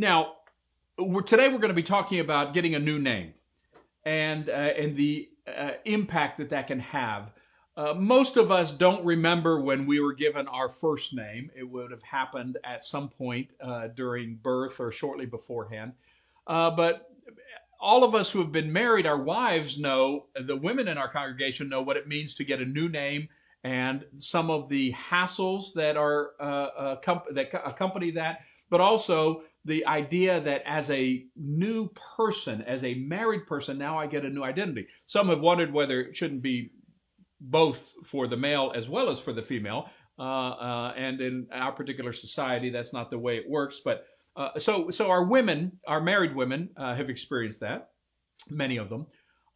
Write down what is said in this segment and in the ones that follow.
now, we're, today we're going to be talking about getting a new name and uh, and the uh, impact that that can have. Uh, most of us don't remember when we were given our first name. It would have happened at some point uh, during birth or shortly beforehand. Uh, but all of us who have been married, our wives know, the women in our congregation know what it means to get a new name and some of the hassles that are uh, that accompany that, but also the idea that as a new person, as a married person, now I get a new identity. Some have wondered whether it shouldn't be both for the male as well as for the female. Uh, uh, and in our particular society, that's not the way it works. But uh, so, so our women, our married women, uh, have experienced that. Many of them.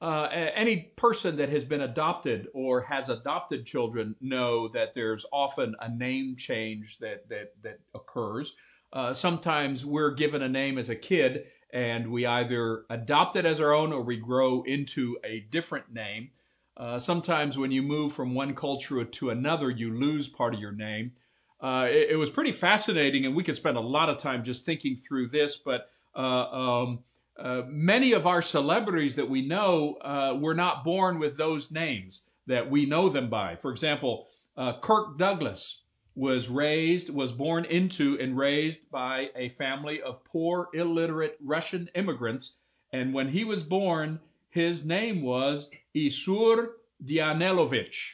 Uh, any person that has been adopted or has adopted children know that there's often a name change that that that occurs. Uh, sometimes we're given a name as a kid and we either adopt it as our own or we grow into a different name. Uh, sometimes when you move from one culture to another, you lose part of your name. Uh, it, it, was pretty fascinating, and we could spend a lot of time just thinking through this. But uh, um, uh, many of our celebrities that we know uh, were not born with those names that we know them by. For example, Kirk Douglas was raised, was born into and raised by a family of poor, illiterate Russian immigrants. And when he was born, his name was Issur Danielovitch.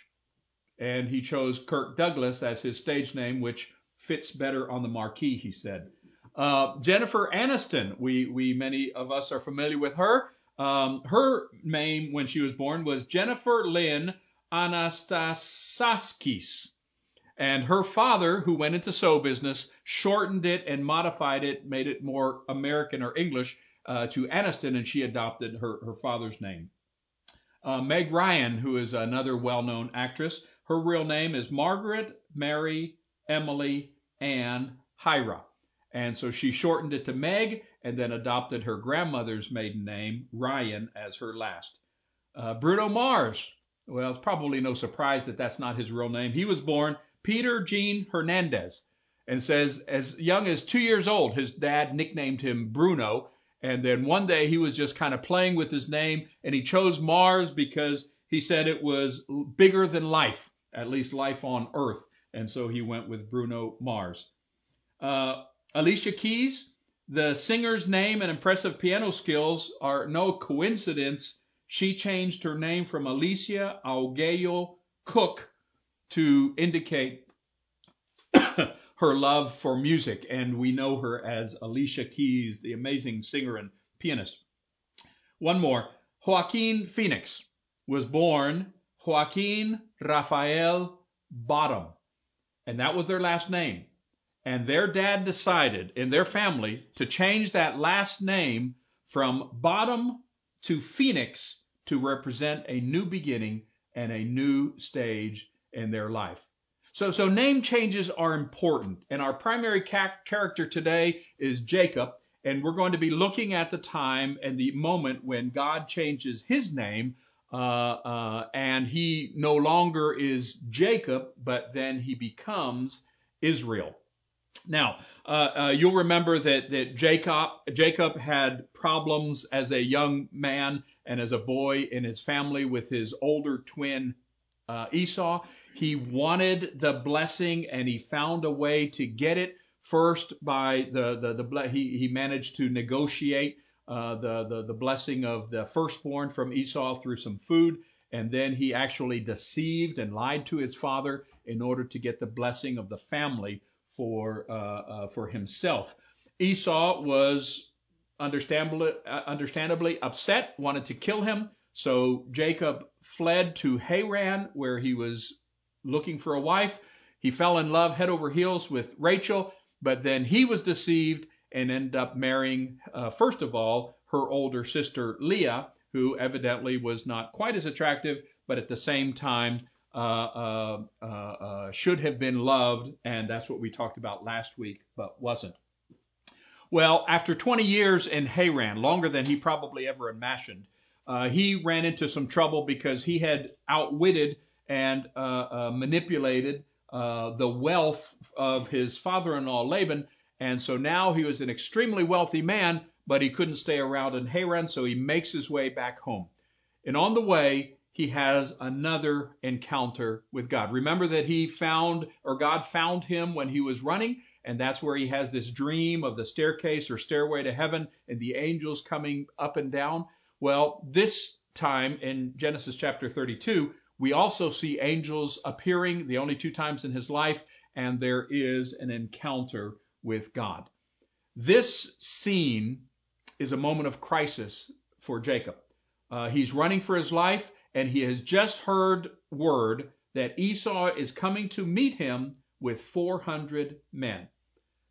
And he chose Kirk Douglas as his stage name, which fits better on the marquee, he said. Uh, Jennifer Aniston, we, we, many of us are familiar with her. Um, her name when she was born was Jennifer Lynn Anastassakis. And her father, who went into show business, shortened it and modified it, made it more American or English uh, to Aniston, and she adopted her, her father's name. Uh, Meg Ryan, who is another well known actress, her real name is Margaret Mary Emily Ann Hyra. And so she shortened it to Meg and then adopted her grandmother's maiden name, Ryan, as her last. Uh, Bruno Mars. Well, it's probably no surprise that that's not his real name. He was born Peter Gene Hernandez, and says as young as two years old, his dad nicknamed him Bruno. And then one day he was just kind of playing with his name and he chose Mars because he said it was bigger than life, at least life on Earth. And so he went with Bruno Mars. Uh, Alicia Keys, the singer's name and impressive piano skills are no coincidence. She changed her name from Alicia Augello Cook to indicate her love for music, and we know her as Alicia Keys, the amazing singer and pianist. One more. Joaquin Phoenix was born Joaquin Rafael Bottom, and that was their last name. And their dad decided in their family to change that last name from Bottom to Phoenix to represent a new beginning and a new stage in their life. So, so name changes are important, and our primary ca- character today is Jacob, and we're going to be looking at the time and the moment when God changes his name, uh, uh, and he no longer is Jacob, but then he becomes Israel. Now, uh, uh you'll remember that that Jacob Jacob had problems as a young man and as a boy in his family with his older twin uh, Esau. He wanted the blessing and he found a way to get it first by the, the, the he, he managed to negotiate uh, the, the, the blessing of the firstborn from Esau through some food. And then he actually deceived and lied to his father in order to get the blessing of the family for, uh, uh, for himself. Esau was understandably, uh, understandably upset, wanted to kill him. So Jacob fled to Haran, where he was looking for a wife. He fell in love head over heels with Rachel, but then he was deceived and ended up marrying, uh, first of all, her older sister Leah, who evidently was not quite as attractive, but at the same time uh, uh, uh, uh should have been loved, and that's what we talked about last week, but wasn't. Well, after 20 years in Haran, longer than he probably ever imagined, uh, he ran into some trouble because he had outwitted and uh, uh, manipulated uh, the wealth of his father-in-law Laban, And so now he was an extremely wealthy man, but he couldn't stay around in Haran, so he makes his way back home. And on the way, he has another encounter with God. Remember that he found, or God found him when he was running, and that's where he has this dream of the staircase or stairway to heaven and the angels coming up and down. Well, this time in Genesis chapter 32, we also see angels appearing the only two times in his life, and there is an encounter with God. This scene is a moment of crisis for Jacob. Uh, he's running for his life, and he has just heard word that Esau is coming to meet him with 400 men.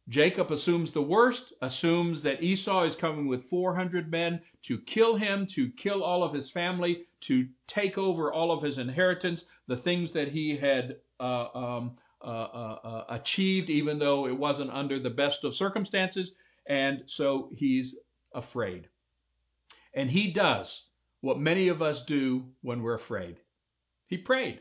Jacob assumes the worst, assumes that Esau is coming with 400 men to kill him, to kill all of his family, to take over all of his inheritance, the things that he had uh, um, uh, uh, uh achieved, even though it wasn't under the best of circumstances. And so he's afraid. And he does what many of us do when we're afraid. He prayed.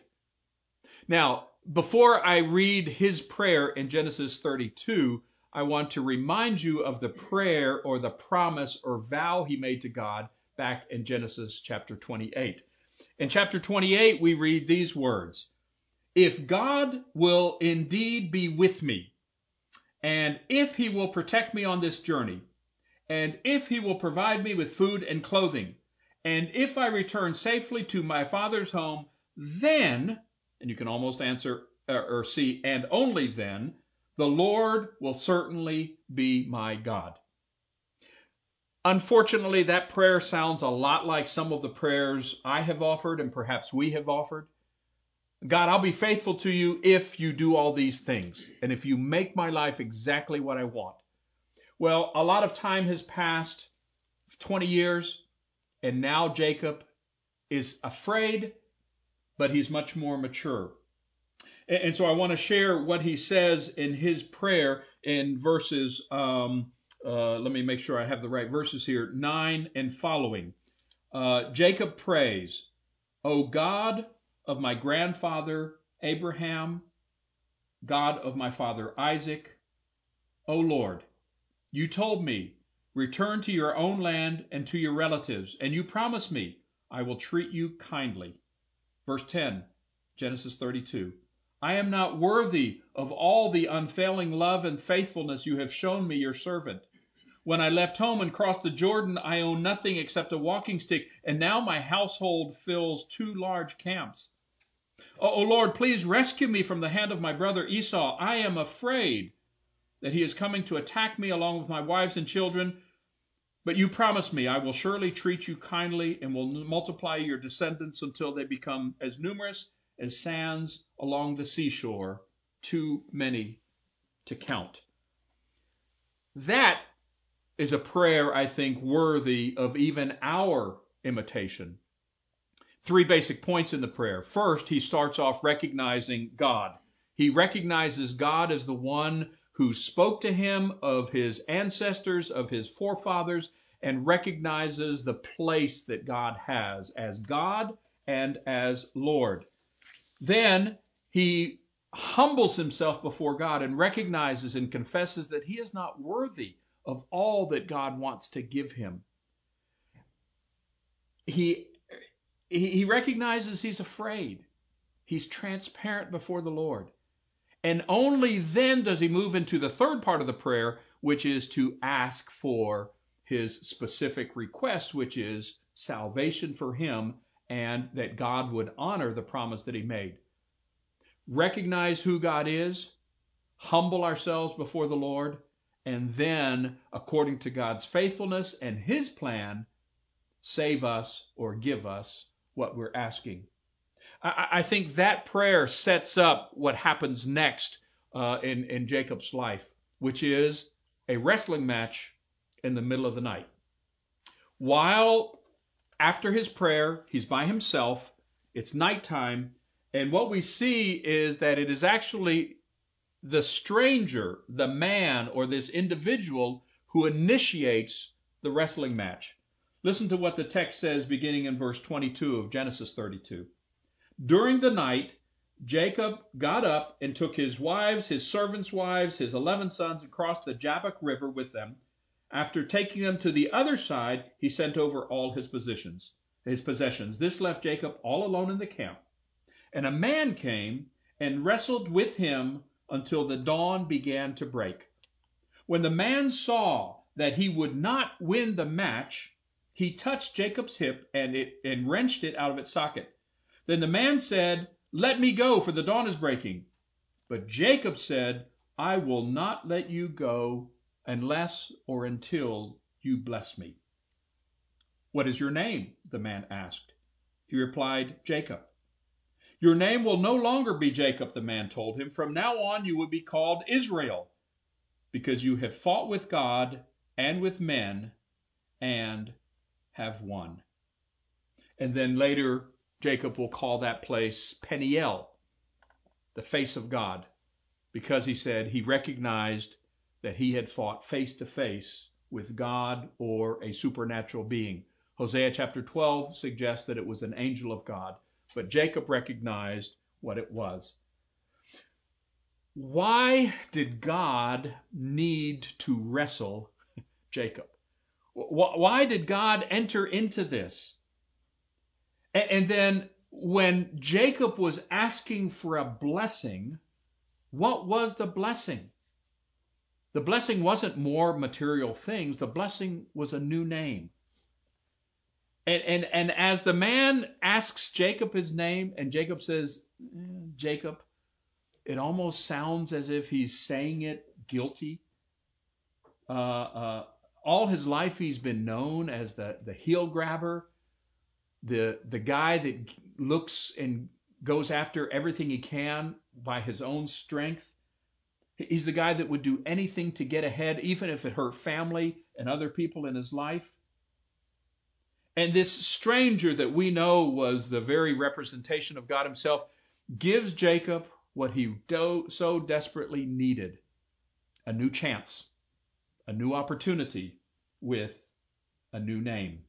Now, before I read his prayer in Genesis 32, I want to remind you of the prayer or the promise or vow he made to God back in Genesis chapter 28. In chapter 28, we read these words If God will indeed be with me, and if he will protect me on this journey, and if he will provide me with food and clothing, and if I return safely to my father's home, then, and you can almost answer uh, or see, and only then, the Lord will certainly be my God. Unfortunately, that prayer sounds a lot like some of the prayers I have offered and perhaps we have offered. God, I'll be faithful to you if you do all these things and if you make my life exactly what I want. Well, a lot of time has passed 20 years, and now Jacob is afraid, but he's much more mature. And so I want to share what he says in his prayer in verses, um, uh, let me make sure I have the right verses here, 9 and following. Uh, Jacob prays, O God of my grandfather Abraham, God of my father Isaac, O Lord, you told me, return to your own land and to your relatives, and you promised me, I will treat you kindly. Verse 10, Genesis 32. I am not worthy of all the unfailing love and faithfulness you have shown me, your servant. When I left home and crossed the Jordan, I owned nothing except a walking stick, and now my household fills two large camps. O Lord, please rescue me from the hand of my brother Esau. I am afraid that he is coming to attack me along with my wives and children. But you promised me I will surely treat you kindly and will multiply your descendants until they become as numerous as sands along the seashore, too many to count. That is a prayer, I think, worthy of even our imitation. Three basic points in the prayer. First, he starts off recognizing God. He recognizes God as the one who spoke to him of his ancestors, of his forefathers, and recognizes the place that God has as God and as Lord. Then he humbles himself before God and recognizes and confesses that he is not worthy of all that God wants to give him. He, he recognizes he's afraid. He's transparent before the Lord. And only then does he move into the third part of the prayer, which is to ask for his specific request, which is salvation for him and that God would honor the promise that he made. Recognize who God is, humble ourselves before the Lord, and then, according to God's faithfulness and his plan, save us or give us what we're asking. I, I think that prayer sets up what happens next uh, in, in Jacob's life, which is a wrestling match in the middle of the night. While after his prayer, he's by himself. It's nighttime. And what we see is that it is actually the stranger, the man, or this individual who initiates the wrestling match. Listen to what the text says beginning in verse 22 of Genesis 32. During the night, Jacob got up and took his wives, his servants' wives, his eleven sons, and crossed the Jabbok River with them. After taking them to the other side, he sent over all his possessions. His possessions. This left Jacob all alone in the camp. And a man came and wrestled with him until the dawn began to break. When the man saw that he would not win the match, he touched Jacob's hip and it and wrenched it out of its socket. Then the man said, Let me go, for the dawn is breaking. But Jacob said, I will not let you go unless or until you bless me. What is your name? the man asked. He replied, Jacob. Your name will no longer be Jacob, the man told him. From now on you will be called Israel, because you have fought with God and with men and have won. And then later, Jacob will call that place Peniel, the face of God, because he said he recognized that he had fought face to face with God or a supernatural being. Hosea chapter 12 suggests that it was an angel of God, but Jacob recognized what it was. Why did God need to wrestle Jacob? Why did God enter into this? And then when Jacob was asking for a blessing, what was the blessing? The blessing wasn't more material things. The blessing was a new name. And, and, and as the man asks Jacob his name, and Jacob says, eh, Jacob, it almost sounds as if he's saying it guilty. Uh, uh, all his life he's been known as the, the heel grabber, the, the guy that looks and goes after everything he can by his own strength. He's the guy that would do anything to get ahead, even if it hurt family and other people in his life. And this stranger that we know was the very representation of God Himself gives Jacob what he do, so desperately needed a new chance, a new opportunity with a new name.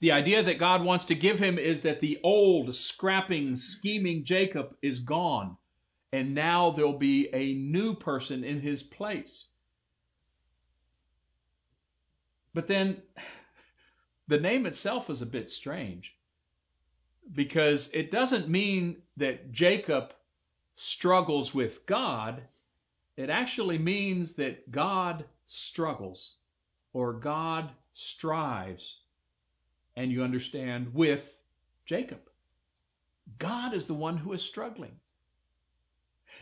The idea that God wants to give him is that the old, scrapping, scheming Jacob is gone, and now there'll be a new person in his place. But then the name itself is a bit strange because it doesn't mean that Jacob struggles with God. It actually means that God struggles or God strives. And you understand with Jacob. God is the one who is struggling.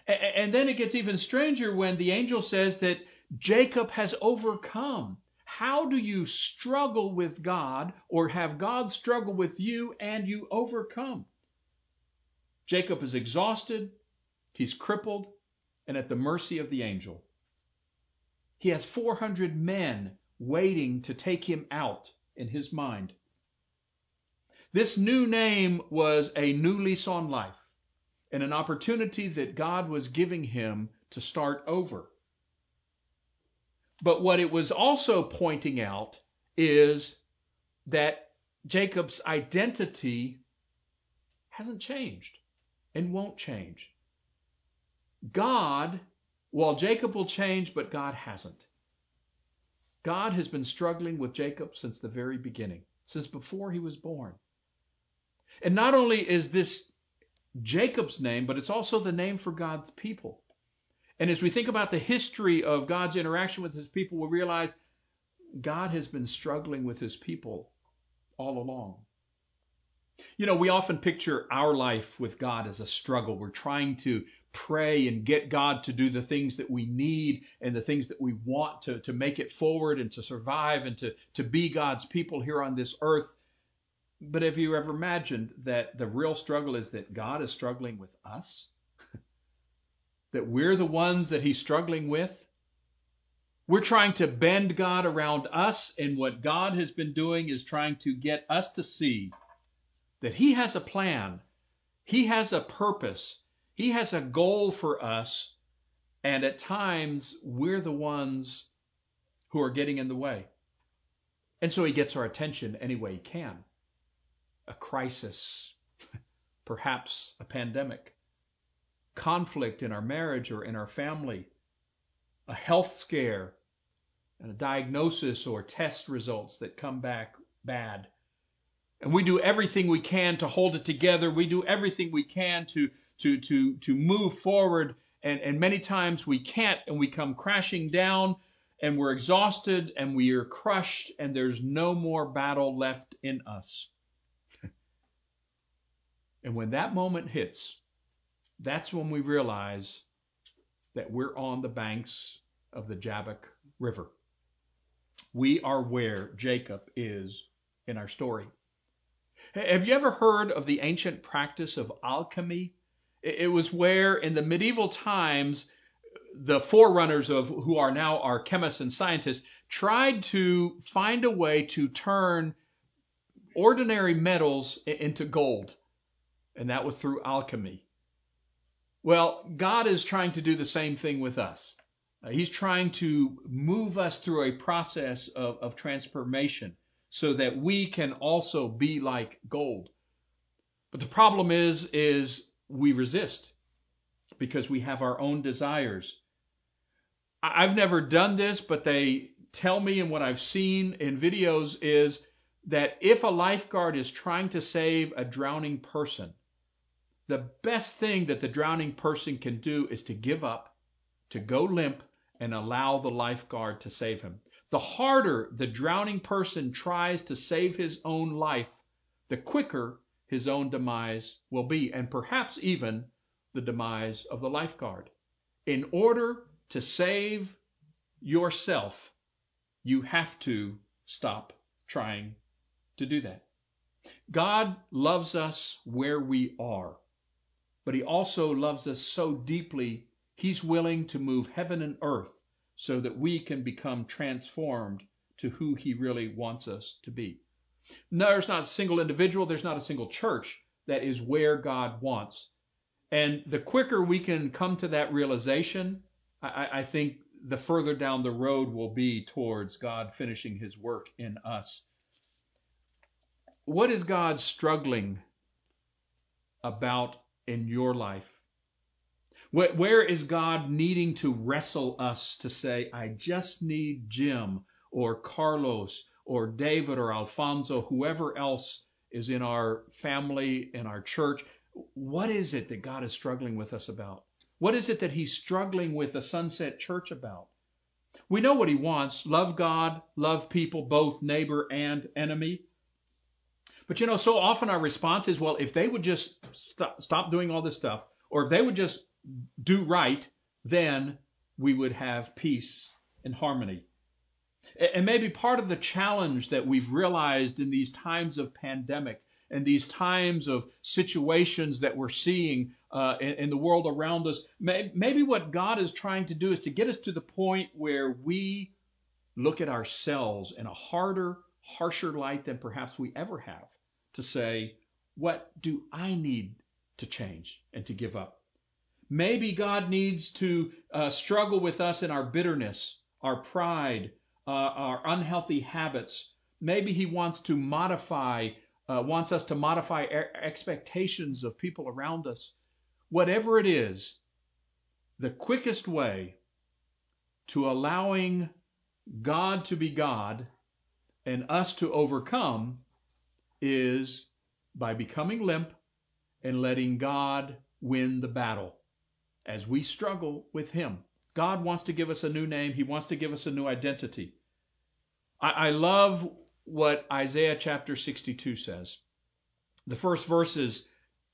And then it gets even stranger when the angel says that Jacob has overcome. How do you struggle with God or have God struggle with you and you overcome? Jacob is exhausted, he's crippled, and at the mercy of the angel. He has 400 men waiting to take him out in his mind. This new name was a new lease on life and an opportunity that God was giving him to start over. But what it was also pointing out is that Jacob's identity hasn't changed and won't change. God, well, Jacob will change, but God hasn't. God has been struggling with Jacob since the very beginning, since before he was born. And not only is this Jacob's name, but it's also the name for God's people. And as we think about the history of God's interaction with his people, we realize God has been struggling with his people all along. You know, we often picture our life with God as a struggle. We're trying to pray and get God to do the things that we need and the things that we want to, to make it forward and to survive and to, to be God's people here on this earth. But have you ever imagined that the real struggle is that God is struggling with us? that we're the ones that he's struggling with. We're trying to bend God around us, and what God has been doing is trying to get us to see that he has a plan, he has a purpose, he has a goal for us, and at times we're the ones who are getting in the way. And so he gets our attention any way he can. A crisis, perhaps a pandemic, conflict in our marriage or in our family, a health scare, and a diagnosis or test results that come back bad. And we do everything we can to hold it together. We do everything we can to to to to move forward and, and many times we can't and we come crashing down and we're exhausted and we are crushed and there's no more battle left in us. And when that moment hits, that's when we realize that we're on the banks of the Jabbok River. We are where Jacob is in our story. Have you ever heard of the ancient practice of alchemy? It was where in the medieval times, the forerunners of who are now our chemists and scientists tried to find a way to turn ordinary metals into gold. And that was through alchemy. Well, God is trying to do the same thing with us. Uh, he's trying to move us through a process of, of transformation so that we can also be like gold. But the problem is, is we resist because we have our own desires. I've never done this, but they tell me and what I've seen in videos is that if a lifeguard is trying to save a drowning person, the best thing that the drowning person can do is to give up, to go limp, and allow the lifeguard to save him. The harder the drowning person tries to save his own life, the quicker his own demise will be, and perhaps even the demise of the lifeguard. In order to save yourself, you have to stop trying to do that. God loves us where we are, but He also loves us so deeply, He's willing to move heaven and earth so that we can become transformed to who He really wants us to be. No, there's not a single individual, there's not a single church that is where God wants. And the quicker we can come to that realization, I, I think the further down the road will be towards God finishing his work in us. What is God struggling about in your life? Where is God needing to wrestle us to say, I just need Jim or Carlos or David or Alfonso, whoever else is in our family, in our church? What is it that God is struggling with us about? What is it that He's struggling with the Sunset Church about? We know what He wants love God, love people, both neighbor and enemy. But you know, so often our response is, well, if they would just stop, doing all this stuff, or if they would just do right, then we would have peace and harmony. And maybe part of the challenge that we've realized in these times of pandemic and these times of situations that we're seeing uh, in, in, the world around us, may, maybe what God is trying to do is to get us to the point where we look at ourselves in a harder, harsher light than perhaps we ever have to say, what do I need to change and to give up? Maybe God needs to uh, struggle with us in our bitterness, our pride, uh, our unhealthy habits. Maybe he wants to modify, uh, wants us to modify expectations of people around us. Whatever it is, the quickest way to allowing God to be God and us to overcome is by becoming limp and letting God win the battle as we struggle with Him. God wants to give us a new name. He wants to give us a new identity. I, I love what Isaiah chapter 62 says. The first verses,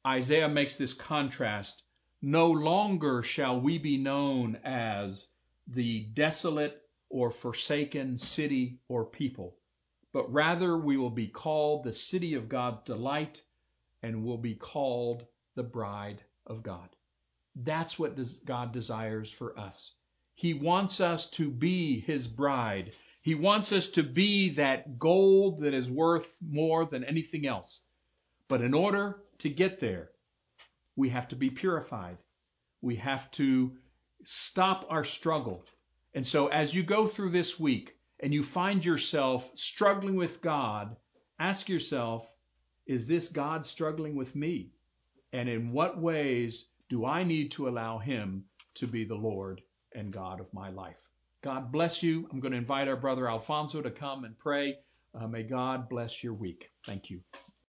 Isaiah makes this contrast. No longer shall we be known as the desolate or forsaken city or people, but rather we will be called the city of God's delight and will be called the bride of God. That's what God desires for us. He wants us to be His bride. He wants us to be that gold that is worth more than anything else. But in order to get there, we have to be purified. We have to stop our struggle. And so as you go through this week and you find yourself struggling with God, ask yourself, is this God struggling with me? And in what ways do I need to allow Him to be the Lord and God of my life? God bless you. I'm going to invite our brother Alfonso to come and pray. Uh, may God bless your week. Thank you.